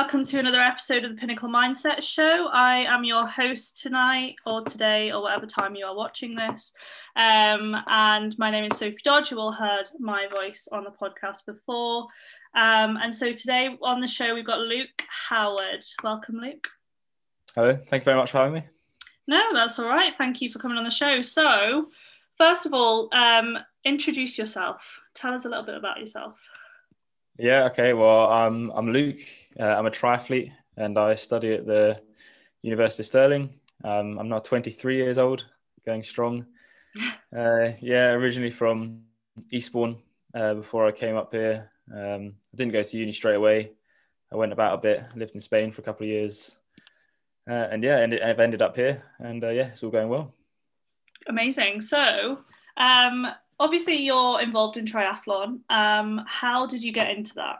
welcome to another episode of the Pinnacle Mindset Show. I am your host tonight, or today, or whatever time you are watching this. Um, and my name is Sophie Dodge. You all heard my voice on the podcast before. Um, and so today on the show, we've got Luke Howard. Welcome, Luke. Hello. Thank you very much for having me. No, that's all right. Thank you for coming on the show. So, first of all, um, introduce yourself. Tell us a little bit about yourself. Yeah, okay. Well, I'm, I'm Luke. Uh, I'm a triathlete and I study at the University of Stirling. Um, I'm now 23 years old, going strong. Uh, yeah, originally from Eastbourne uh, before I came up here. Um, I didn't go to uni straight away. I went about a bit, lived in Spain for a couple of years. Uh, and yeah, and I've ended up here and uh, yeah, it's all going well. Amazing. So, um, obviously you're involved in triathlon. Um, how did you get into that?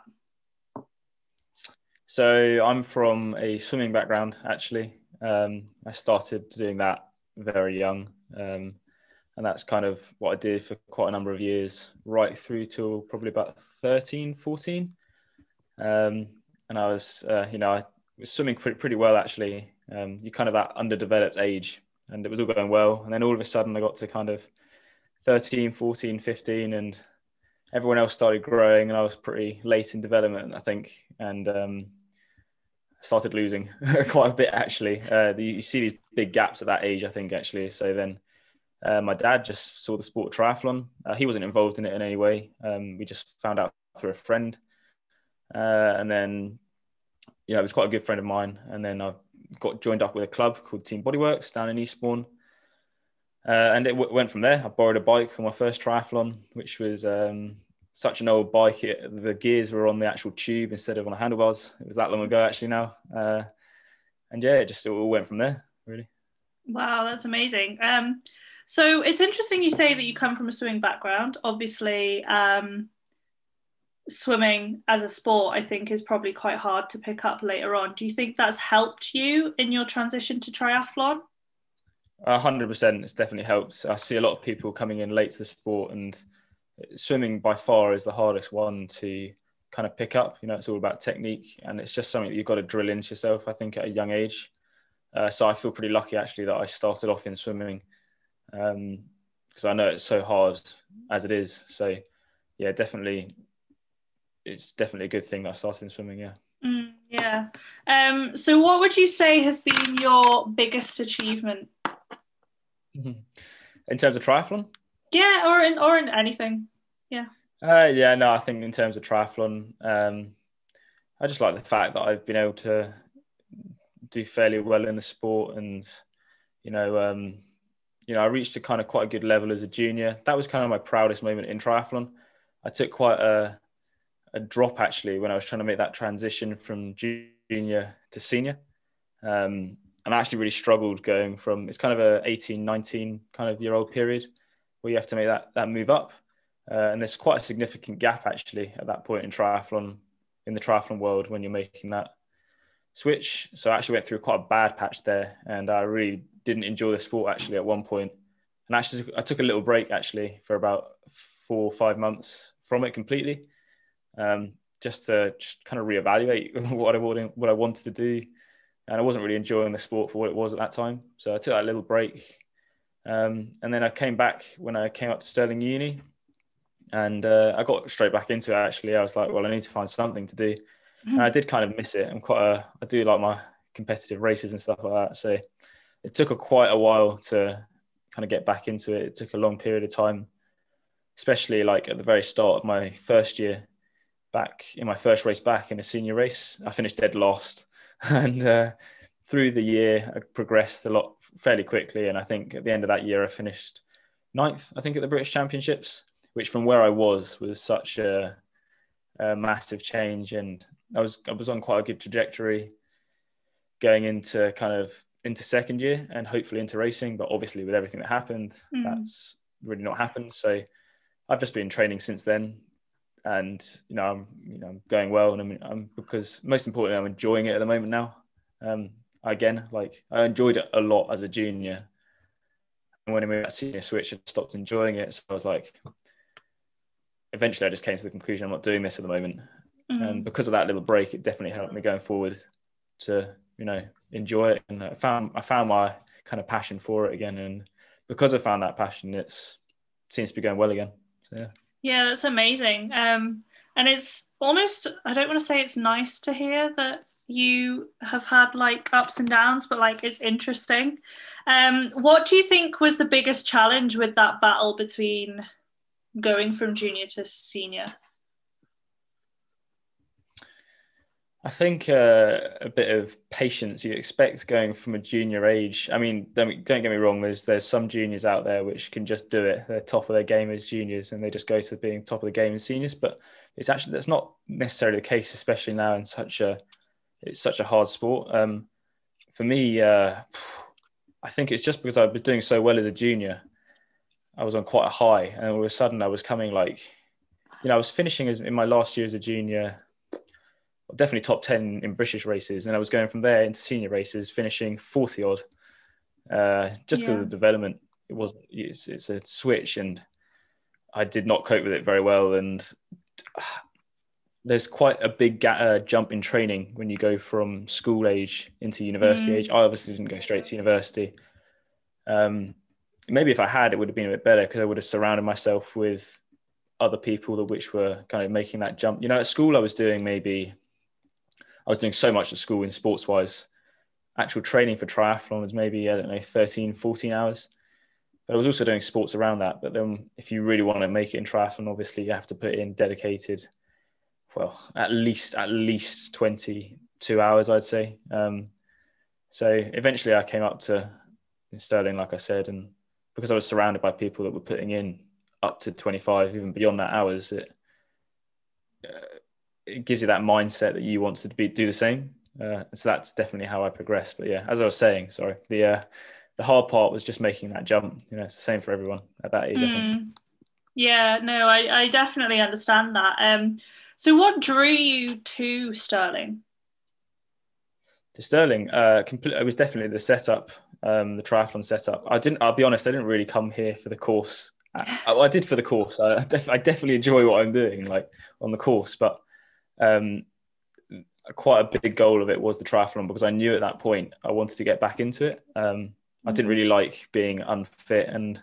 So I'm from a swimming background, actually. Um, I started doing that very young. Um, and that's kind of what I did for quite a number of years, right through till probably about 13, 14. Um, and I was, uh, you know, I was swimming pretty, pretty well, actually. Um, you kind of that underdeveloped age, and it was all going well. And then all of a sudden, I got to kind of 13, 14, 15, and everyone else started growing, and I was pretty late in development, I think, and um, started losing quite a bit actually. Uh, you see these big gaps at that age, I think, actually. So then uh, my dad just saw the sport triathlon. Uh, he wasn't involved in it in any way. Um, we just found out through a friend, uh, and then yeah, it was quite a good friend of mine. And then I got joined up with a club called Team Bodyworks down in Eastbourne. Uh, and it w- went from there. I borrowed a bike for my first triathlon, which was um, such an old bike. It, the gears were on the actual tube instead of on the handlebars. It was that long ago, actually. Now, uh, and yeah, it just it all went from there, really. Wow, that's amazing. Um, so it's interesting you say that you come from a swimming background. Obviously, um, swimming as a sport, I think, is probably quite hard to pick up later on. Do you think that's helped you in your transition to triathlon? Hundred percent. It's definitely helped. I see a lot of people coming in late to the sport, and swimming by far is the hardest one to kind of pick up. You know, it's all about technique, and it's just something that you've got to drill into yourself. I think at a young age. Uh, so I feel pretty lucky actually that I started off in swimming, because um, I know it's so hard as it is. So yeah, definitely, it's definitely a good thing that I started in swimming. Yeah. Mm, yeah. Um, so, what would you say has been your biggest achievement in terms of triathlon? Yeah, or in or in anything. Yeah. Uh, yeah, no, I think in terms of triathlon, um, I just like the fact that I've been able to do fairly well in the sport, and you know, um, you know, I reached a kind of quite a good level as a junior. That was kind of my proudest moment in triathlon. I took quite a a drop actually when I was trying to make that transition from junior to senior. Um, and I actually really struggled going from it's kind of a 18 19 kind of year old period where you have to make that that move up. Uh, and there's quite a significant gap actually at that point in triathlon in the triathlon world when you're making that switch. So I actually went through quite a bad patch there and I really didn't enjoy the sport actually at one point. and actually I took a little break actually for about four or five months from it completely um, just to just kind of reevaluate what I what I wanted to do and I wasn't really enjoying the sport for what it was at that time. So I took that little break, um, and then I came back when I came up to Stirling Uni, and uh, I got straight back into it. Actually, I was like, well, I need to find something to do, and I did kind of miss it. I'm quite a, I do like my competitive races and stuff like that. So it took a quite a while to kind of get back into it. It took a long period of time, especially like at the very start of my first year back in my first race back in a senior race. I finished dead last and uh, through the year, I progressed a lot fairly quickly. And I think at the end of that year, I finished ninth, I think, at the British Championships, which from where I was was such a, a massive change. And I was I was on quite a good trajectory going into kind of into second year and hopefully into racing. But obviously, with everything that happened, mm. that's really not happened. So I've just been training since then, and you know I'm you know I'm going well, and I'm, I'm because most importantly I'm enjoying it at the moment now. Um, again, like I enjoyed it a lot as a junior, and when I moved that senior switch, I stopped enjoying it. So I was like, eventually I just came to the conclusion I'm not doing this at the moment. mm-hmm. and because of that little break, it definitely helped me going forward to you know enjoy it. And I found I found my kind of passion for it again, and because I found that passion, it's seems to be going well again. So yeah. Yeah, that's amazing. Um, and it's almost I don't want to say it's nice to hear that you have had like ups and downs, but like it's interesting. Um, what do you think was the biggest challenge with that battle between going from junior to senior? I think uh, a bit of patience you expect going from a junior age. I mean, don't, don't get me wrong. There's there's some juniors out there which can just do it. They're top of their game as juniors, and they just go to being top of the game as seniors. But it's actually that's not necessarily the case, especially now in such a it's such a hard sport. Um, for me, uh, I think it's just because I was doing so well as a junior. I was on quite a high, and all of a sudden I was coming like, you know, I was finishing as in my last year as a junior definitely top 10 in British races. And I was going from there into senior races, finishing 40 odd. Uh, just because yeah. of the development, it was it's, it's, a switch, and I did not cope with it very well. And uh, there's quite a big ga- uh, jump in training when you go from school age into university mm. age. I obviously didn't go straight to university. Um, maybe if I had, it would have been a bit better because I would have surrounded myself with other people that which were kind of making that jump. You know, at school I was doing maybe I was doing so much at school in sports wise. Actual training for triathlon was maybe, I don't know, 13, 14 hours. But I was also doing sports around that. But then if you really want to make it in triathlon, obviously you have to put in dedicated, well, at least, at least 22 hours, I'd say. Um, so eventually I came up to Stirling, like I said, and because I was surrounded by people that were putting in up to 25, even beyond that hours, it, uh, it gives you that mindset that you want to be do the same. Uh, so that's definitely how I progressed. But yeah, as I was saying, sorry, the uh, the hard part was just making that jump. You know, it's the same for everyone at that age. Mm. I think. Yeah, no, I, I definitely understand that. Um, so what drew you to Stirling? To Stirling, uh, complete, it was definitely the setup, um, the triathlon setup. I didn't. I'll be honest. I didn't really come here for the course. I, I did for the course. I, def- I definitely enjoy what I'm doing, like on the course. But um, quite a big goal of it was the triathlon because I knew at that point I wanted to get back into it. Um, I didn't really like being unfit, and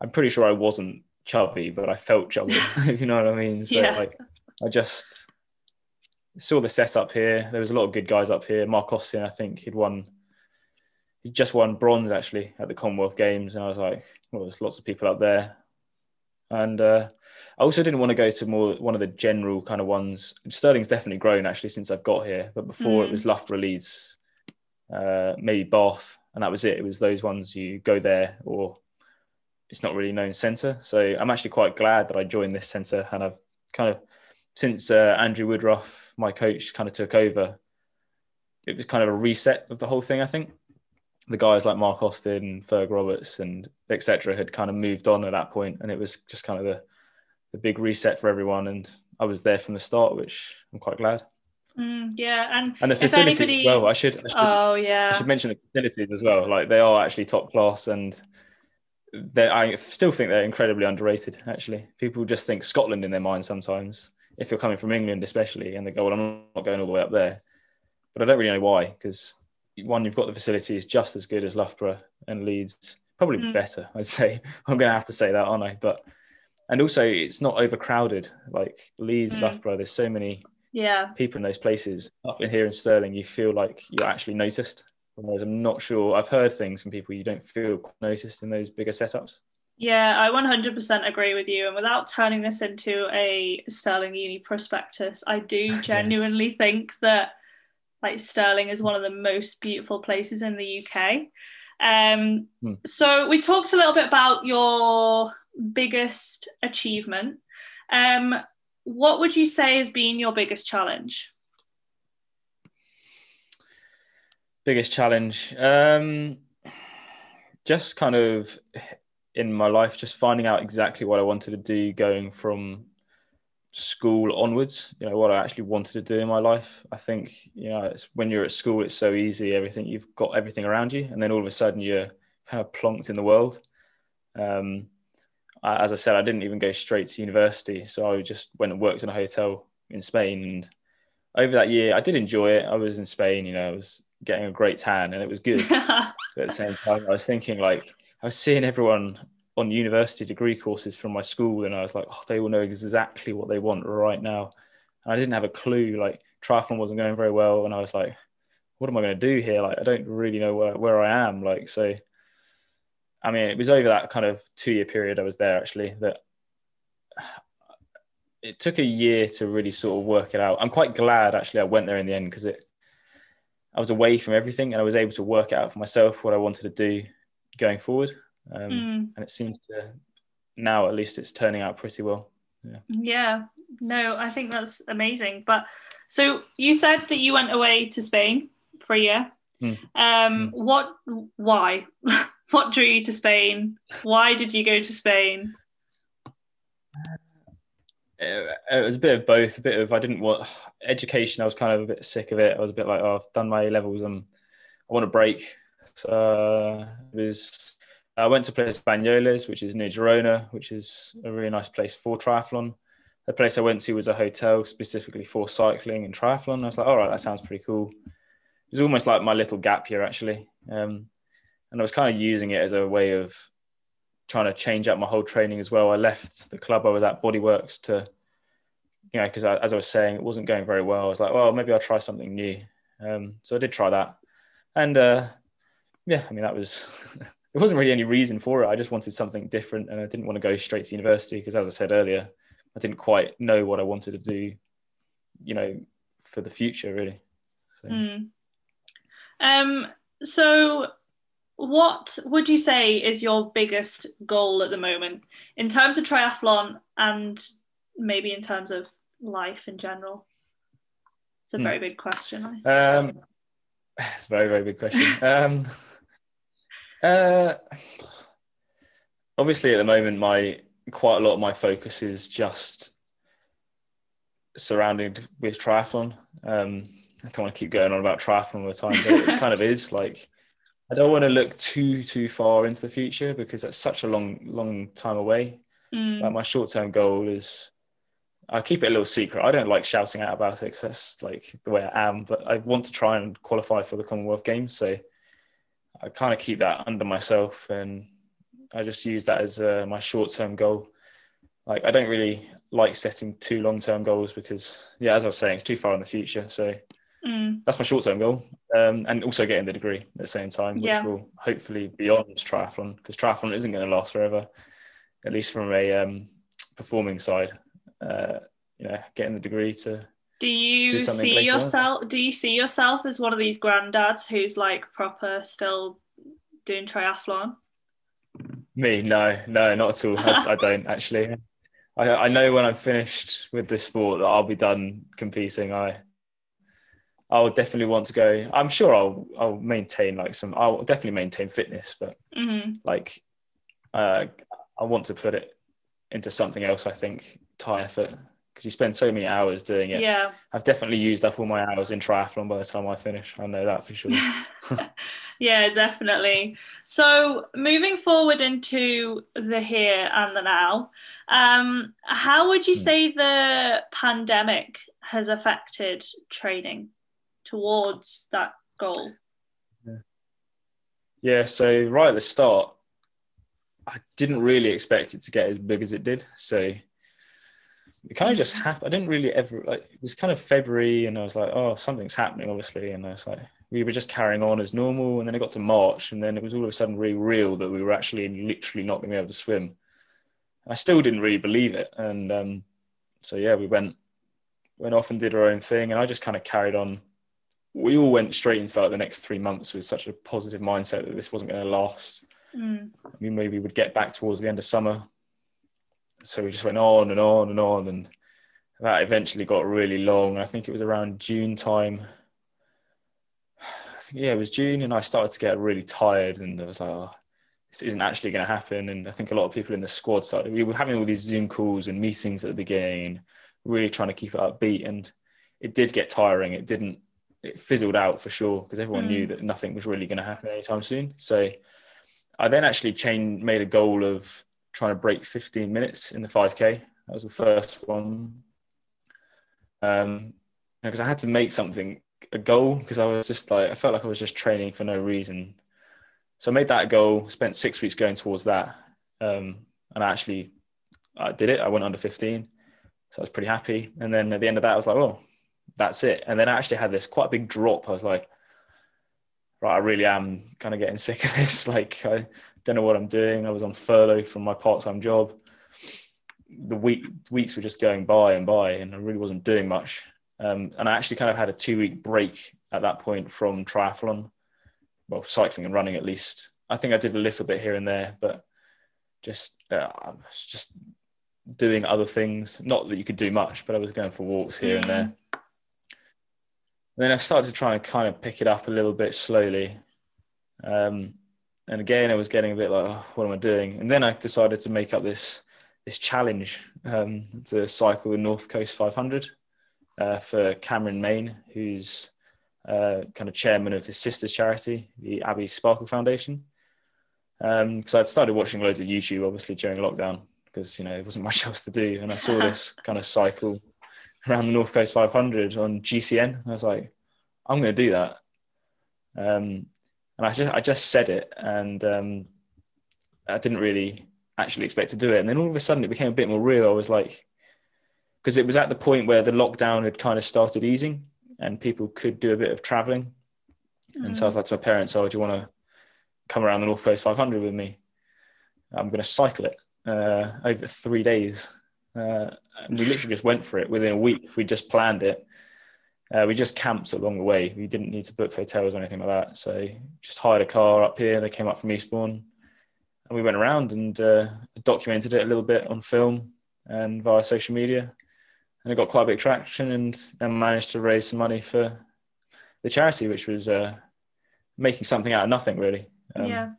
I'm pretty sure I wasn't chubby, but I felt chubby. if you know what I mean. So yeah. like, I just saw the setup here. There was a lot of good guys up here. Marc Austin, I think he'd won. He just won bronze actually at the Commonwealth Games, and I was like, well, there's lots of people up there, and uh, I also didn't want to go to more one of the general kind of ones. Stirling's definitely grown actually since I've got here, but before mm. it was Loughborough, Leeds, uh, maybe Bath, and that was it. It was those ones you go there or it's not really known centre. So I'm actually quite glad that I joined this centre, and I've kind of since uh, Andrew Woodruff, my coach, kind of took over. It was kind of a reset of the whole thing. I think the guys like Marc Austin, Ferg Roberts, and etc. had kind of moved on at that point, and it was just kind of the the big reset for everyone. And I was there from the start, which I'm quite glad. Mm, yeah, and and the facilities. Anybody... Well, I should, I should. Oh yeah. I should mention the facilities as well. Like they are actually top class, and they I still think they're incredibly underrated. Actually, people just think Scotland in their mind sometimes. If you're coming from England, especially, and they go, "Well, I'm not going all the way up there," but I don't really know why. Because one, you've got the facilities just as good as Loughborough and Leeds, probably mm. better. I'd say. I'm going to have to say that, aren't I? But and also it's not overcrowded like Leeds, mm. Loughborough. There's so many yeah people in those places. Up in here in Stirling, you feel like you're actually noticed. I'm not sure. I've heard things from people you don't feel noticed in those bigger setups. Yeah, I 100% agree with you. And without turning this into a Stirling Uni prospectus, I do genuinely think that like Stirling is one of the most beautiful places in the UK. Um, hmm. So we talked a little bit about your biggest achievement. Um, what would you say has been your biggest challenge? Biggest challenge, um, just kind of in my life, just finding out exactly what I wanted to do, going from school onwards. You know what I actually wanted to do in my life. I think you know it's when you're at school, it's so easy. Everything you've got everything around you, and then all of a sudden you're kind of plonked in the world. Um, as I said, I didn't even go straight to university. So I just went and worked in a hotel in Spain and over that year, I did enjoy it. I was in Spain, you know, I was getting a great tan and it was good. but at the same time, I was thinking like, I was seeing everyone on university degree courses from my school and I was like, oh, they will know exactly what they want right now. And I didn't have a clue, like triathlon wasn't going very well. And I was like, what am I going to do here? Like, I don't really know where, where I am. Like, so, I mean, it was over that kind of two year period I was there actually that it took a year to really sort of work it out. I'm quite glad actually I went there in the end because it I was away from everything and I was able to work it out for myself what I wanted to do going forward. Um, mm. And it seems to now at least it's turning out pretty well. Yeah. Yeah. No, I think that's amazing. But so you said that you went away to Spain for a year. Mm. Um, mm. What? Why? what drew you to Spain? Why did you go to Spain? it, it, was a bit of both. A bit of I didn't want education. I was kind of a bit sick of it. I was a bit like, oh, I've done my levels and I want a break. So uh, it was. I went to place Banyoles, which is near Girona, which is a really nice place for triathlon. The place I went to was a hotel specifically for cycling and triathlon. I was like, all right, that sounds pretty cool. It was almost like my little gap year actually, um, and I was kind of using it as a way of trying to change up my whole training as well. I left the club I was at, Bodyworks, to you know because as I was saying, it wasn't going very well. I was like, well, maybe I'll try something new. Um, so I did try that, and uh, yeah, I mean that was. there wasn't really any reason for it. I just wanted something different, and I didn't want to go straight to university because, as I said earlier, I didn't quite know what I wanted to do. You know, for the future, really. So. Mm. Um. So what would you say is your biggest goal at the moment in terms of triathlon and maybe in terms of life in general? It's a very hmm. big question. Um, it's a very, very big question. um, uh, obviously, at the moment, my quite a lot of my focus is just surrounded with triathlon. Um, I don't want to keep going on about triathlon all the time, but it kind of is like I don't want to look too too far into the future because that's such a long long time away. Mm. Like my short term goal is, I keep it a little secret. I don't like shouting out about it because that's like the way I am. But I want to try and qualify for the Commonwealth Games, so I kind of keep that under myself, and I just use that as uh, my short term goal. Like I don't really like setting too long term goals because, yeah, as I was saying, it's too far in the future. So Mm. That's my short term goal. Um, and also getting the degree at the same time, which yeah. will hopefully beyond triathlon because triathlon isn't going to last forever, at least from a um, performing side. Uh, you know, getting the degree to. Do you do see yourself? On. Do you see yourself as one of these granddads who's like proper still doing triathlon? Me, no, no, not at all. I, I don't actually. I, I know when I'm finished with this sport that I'll be done competing. I I'll definitely want to go. I'm sure I'll I'll maintain like some. I'll definitely maintain fitness, but mm-hmm. like uh, I want to put it into something else. I think tie effort because you spend so many hours doing it. Yeah, I've definitely used up all my hours in triathlon by the time I finish. I know that for sure. yeah, definitely. So moving forward into the here and the now, um, how would you hmm. say the pandemic has affected training? Towards that goal? Yeah, so right at the start, I didn't really expect it to get as big as it did. So it kind of just mm. happened. I didn't really ever like it was kind of February, and I was like, oh, something's happening, obviously. And I was like, we were just carrying on as normal, and then it got to March, and then it was all of a sudden really real that we were actually literally not going to be able to swim. I still didn't really believe it, and um, so yeah, we went went off and did our own thing, and I just kind of carried on we all went straight into like the next three months with such a positive mindset that this wasn't going to last. Mm. We maybe would get back towards the end of summer. So we just went on and on and on, and that eventually got really long. I think it was around June time. I think, yeah, it was June, and I started to get really tired, and I was like, oh, this isn't actually going to happen. And I think a lot of people in the squad started. We were having all these Zoom calls and meetings at the beginning, really trying to keep it upbeat, and it did get tiring. It didn't it fizzled out for sure because everyone mm. knew that nothing was really going to happen anytime soon. So I then actually changed, made a goal of trying to break 15 minutes in the 5K. That was the first one. Um, because I had to make something a goal because I was just like I felt like I was just training for no reason. So I made that goal. Spent six weeks going towards that, um, and I actually I did it. I went under 15, so I was pretty happy. And then at the end of that, I was like, "Oh, that's it." And then I actually had this quite a big drop. I was like, "Right, I really am kind of getting sick of this. Like, I don't know what I'm doing." I was on furlough from my part-time job. The week weeks were just going by and by, and I really wasn't doing much. Um, and I actually kind of had a two week break at that point from triathlon, well, cycling and running at least. I think I did a little bit here and there, but just uh, just doing other things. Not that you could do much, but I was going for walks here mm. and there. And then I started to try and kind of pick it up a little bit slowly. Um, and again, I was getting a bit like, oh, what am I doing? And then I decided to make up this this challenge um, to cycle the North Coast 500 uh, for Cameron Main, who's uh, kind of chairman of his sister's charity, the Abbey Sparkle Foundation. Because um, I'd started watching loads of YouTube, obviously during lockdown, because you know there wasn't much else to do, and I saw this kind of cycle around the North Coast 500 on GCN. I was like, I'm going to do that. Um, and I just I just said it, and um, I didn't really actually expect to do it. And then all of a sudden, it became a bit more real. I was like, because it was at the point where the lockdown had kind of started easing and people could do a bit of traveling. Mm. And so I was mm. like to my parents, "Oh, do you want to come around the North Coast 500 with me? I'm going to cycle it uh, over three days." Uh, and we literally just went for it within a week. We just planned it. Uh, we just camped along the way. We didn't need to book hotels or anything like that. So just hired a car up here. They came up from Eastbourne, and we went around and uh, documented it a little bit on film and via social media and it got quite a big traction and then managed to raise some money for the charity, which was uh, making something out of nothing, really. Um, yeah.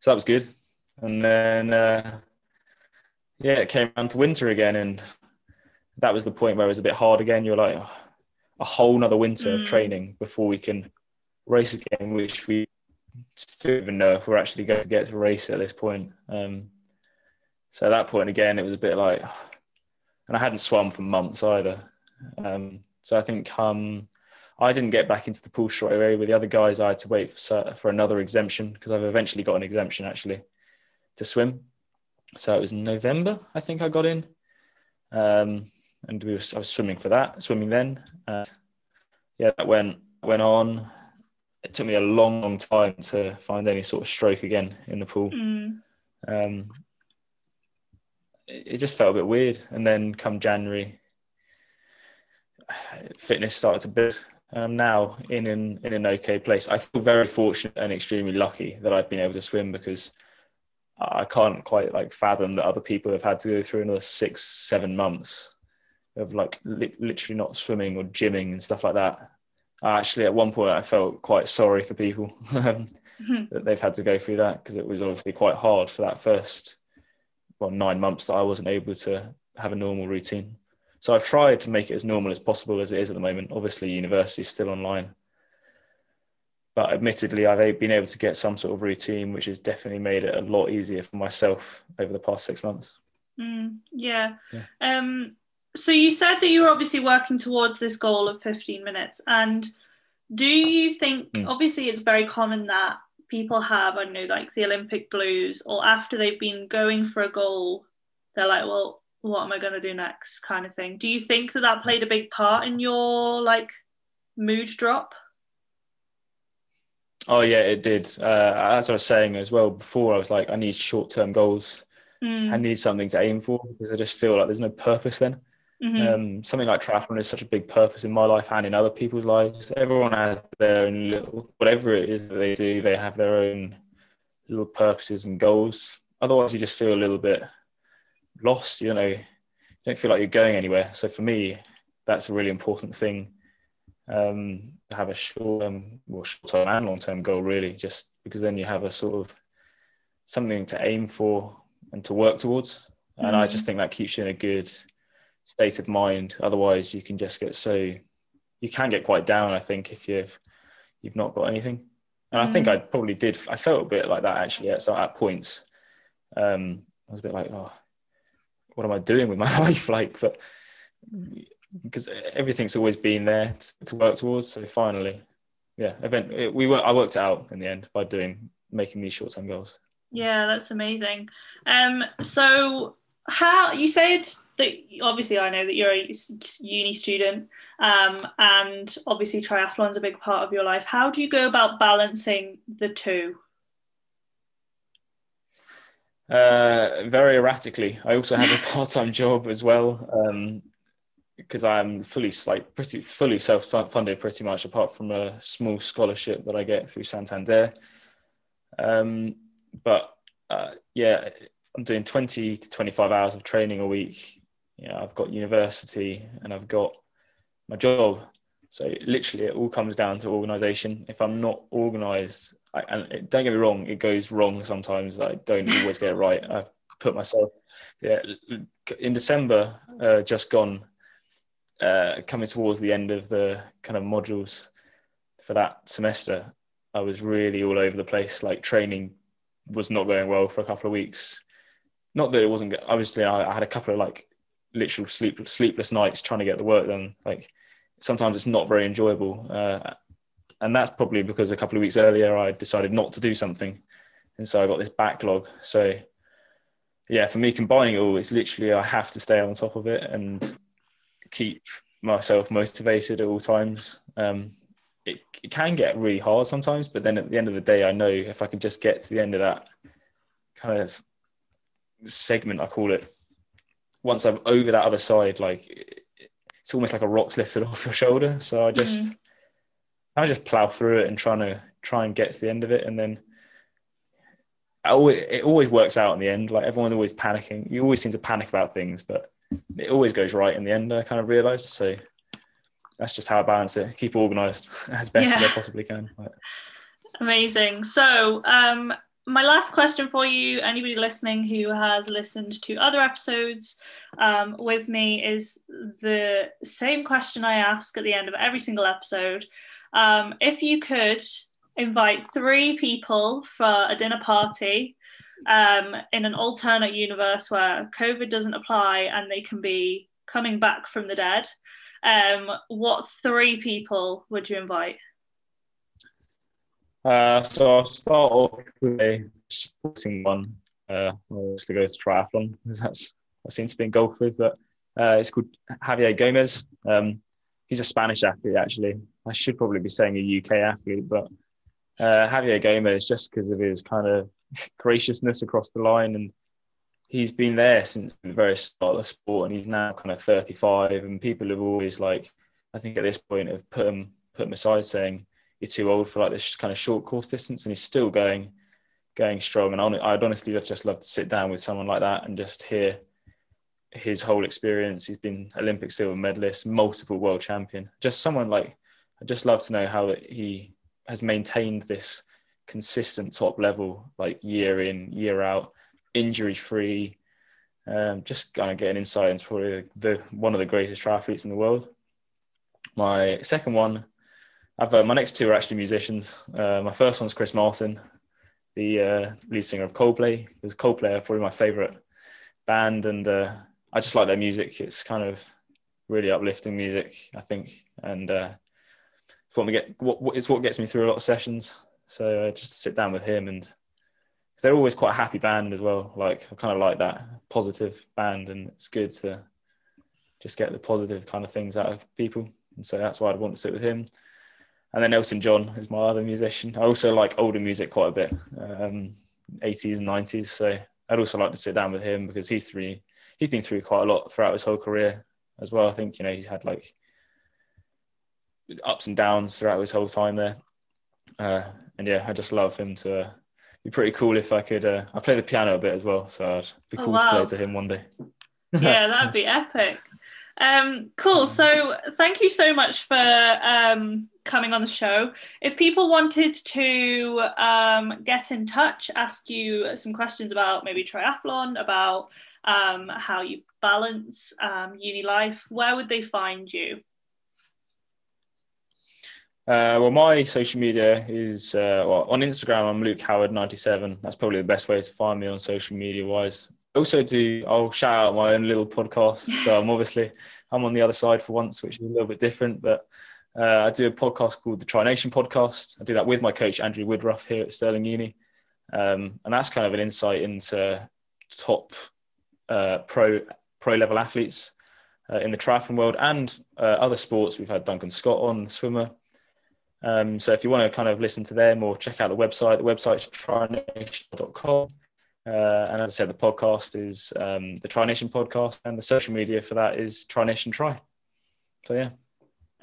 So that was good. And then, uh, yeah, it came around to winter again, and that was the point where it was a bit hard again. You're like, oh, a whole nother winter mm. of training before we can race again, which we still even know if we're actually going to get to race at this point. Um, so at that point again, it was a bit like, and I hadn't swum for months either. Um, so I think um, I didn't get back into the pool straight away. With the other guys, I had to wait for for another exemption because I've eventually got an exemption actually to swim. So it was November, I think I got in, um, and we was, I was swimming for that, swimming then. Uh, yeah, that went went on. It took me a long, long time to find any sort of stroke again in the pool. Mm. Um, it just felt a bit weird. And then come January, fitness started to build. I'm now in an in an okay place. I feel very fortunate and extremely lucky that I've been able to swim because I can't quite like fathom that other people have had to go through another six, seven months of like li- literally not swimming or gymming and stuff like that. I actually, at one point, I felt quite sorry for people um, that they've had to go through that because it was obviously quite hard for that first well nine months that I wasn't able to have a normal routine. So I've tried to make it as normal as possible as it is at the moment. Obviously, university is still online, but admittedly, I've been able to get some sort of routine, which has definitely made it a lot easier for myself over the past six months. Mm, yeah. yeah. Um, so you said that you were obviously working towards this goal of 15 minutes, and do you think? Mm. Obviously, it's very common that people have, I don't know, like the Olympic blues, or after they've been going for a goal, they're like, well, what am I going to do next, kind of thing. Do you think that that played a big part in your like mood drop? Oh yeah, it did. Uh, as I was saying as well before, I was like, I need short-term goals. Mm. I need something to aim for because I just feel like there's no purpose then. Mm-hmm. Um, something like triathlon is such a big purpose in my life and in other people's lives. Everyone has their own little, whatever it is that they do, they have their own little purposes and goals. Otherwise, you just feel a little bit lost. You know, you don't feel like you're going anywhere. So for me, that's a really important thing. Um, have a short term, well, short term and long term goal, really, just because then you have a sort of something to aim for and to work towards. And mm-hmm. I just think that keeps you in a good state of mind. Otherwise, you can just get so you can get quite down. I think if you've you've not got anything, and I think mm. I probably did. I felt a bit like that actually at, so at points. Um, I was a bit like, oh, what am I doing with my life? Like, but because everything's always been there to, to work towards. So finally, yeah, event it, we were, I worked it out in the end by doing making these short term goals. Yeah, that's amazing. Um, so how you said that obviously I know that you're a uni student, um, and obviously triathlon's a big part of your life. How do you go about balancing the two? Uh, very erratically. I also have a part-time job as well because I'm fully like pretty fully self-funded pretty much, apart from a small scholarship that I get through Santander. Um, but uh, yeah, I'm doing 20 to 25 hours of training a week. You know, I've got university and I've got my job. So literally, it all comes down to organisation. If I'm not organised, and it, don't get me wrong, it goes wrong sometimes. I don't always get it right. I put myself, yeah, in December, uh, just gone, uh, coming towards the end of the kind of modules for that semester. I was really all over the place. Like training was not going well for a couple of weeks. Not that it wasn't. Obviously, I, I had a couple of like literal sleep, sleepless nights trying to get the work done. Like sometimes it's not very enjoyable, uh, and that's probably because a couple of weeks earlier I decided not to do something, and so I got this backlog. So yeah, for me combining it all, it's literally I have to stay on top of it and keep myself motivated at all times. Um, it, it can get really hard sometimes, but then at the end of the day, I know if I can just get to the end of that kind of segment, I call it, once I'm over that other side, like it's almost like a rock's lifted off your shoulder. So I just, mm-hmm. I just plow through it and trying to try and get to the end of it, and then always, it always works out in the end. Like everyone always panicking. You always seem to panic about things, but it always goes right in the end. I kind of realised. So that's just how I balance it. Keep organised as best yeah. as I possibly can. Amazing. So, um, my last question for you, anybody listening who has listened to other episodes um, with me, is the same question I ask at the end of every single episode. Um, if you could invite three people for a dinner party um, in an alternate universe where COVID doesn't apply and they can be coming back from the dead, um, what three people would you invite? Uh, so I'll start off with a sporting one. Uh, obviously go to triathlon because that's I seem to be in golf with, but uh, it's called Javier Gomez. Um, he's a Spanish athlete, actually. I should probably be saying a UK athlete, but uh, Javier Gomez, just because of his kind of graciousness across the line and he's been there since the very start of the sport, and he's now kind of 35. And people have always like, I think at this point, have put him put him aside, saying you're too old for like this kind of short course distance, and he's still going going strong. And I'd honestly just love to sit down with someone like that and just hear his whole experience. He's been Olympic silver medalist, multiple world champion. Just someone like I'd just love to know how he has maintained this consistent top level, like year in year out injury free. Um, just kind of get an insight into probably the one of the greatest triathletes in the world. My second one, I've uh, my next two are actually musicians. Uh, my first one's Chris Martin, the uh, lead singer of Coldplay. Because Coldplay are probably my favorite band, and uh, I just like their music. It's kind of really uplifting music, I think, and uh, what me get what it's what gets me through a lot of sessions. So uh, just sit down with him and because they're always quite a happy band as well. Like I kind of like that positive band, and it's good to just get the positive kind of things out of people. And so that's why I'd want to sit with him. And then Elton John is my other musician. I also like older music quite a bit, um, 80s and 90s. So I'd also like to sit down with him because he's through, he's been through quite a lot throughout his whole career as well. I think you know he's had like ups and downs throughout his whole time there. Uh, and yeah, I just love him to be pretty cool if I could. Uh, I play the piano a bit as well, so it'd be oh, cool oh, wow. to play to him one day. yeah, that'd be epic. Um, cool. So thank you so much for um, coming on the show. If people wanted to um, get in touch, ask you some questions about maybe triathlon, about um, how you balance um, uni life, where would they find you? Uh, well, my social media is uh, well, on Instagram. I'm Luke Howard ninety seven. That's probably the best way to find me on social media wise. Also, do I'll shout out my own little podcast. So I'm obviously I'm on the other side for once, which is a little bit different. But uh, I do a podcast called the Tri Nation Podcast. I do that with my coach Andrew Woodruff here at Stirling Uni, um, and that's kind of an insight into top uh, pro pro level athletes uh, in the triathlon world and uh, other sports. We've had Duncan Scott on, swimmer. Um, so if you want to kind of listen to them or check out the website, the website's trination.com. Uh, and as I said, the podcast is um, the Tri Nation podcast, and the social media for that is Tri Nation Try. So yeah.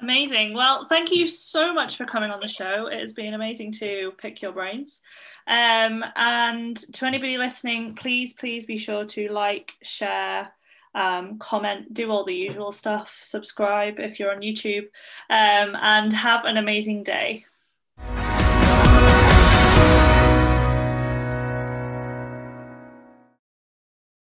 Amazing. Well, thank you so much for coming on the show. It has been amazing to pick your brains. Um, and to anybody listening, please, please be sure to like, share, um, comment, do all the usual stuff, subscribe if you're on YouTube, um, and have an amazing day.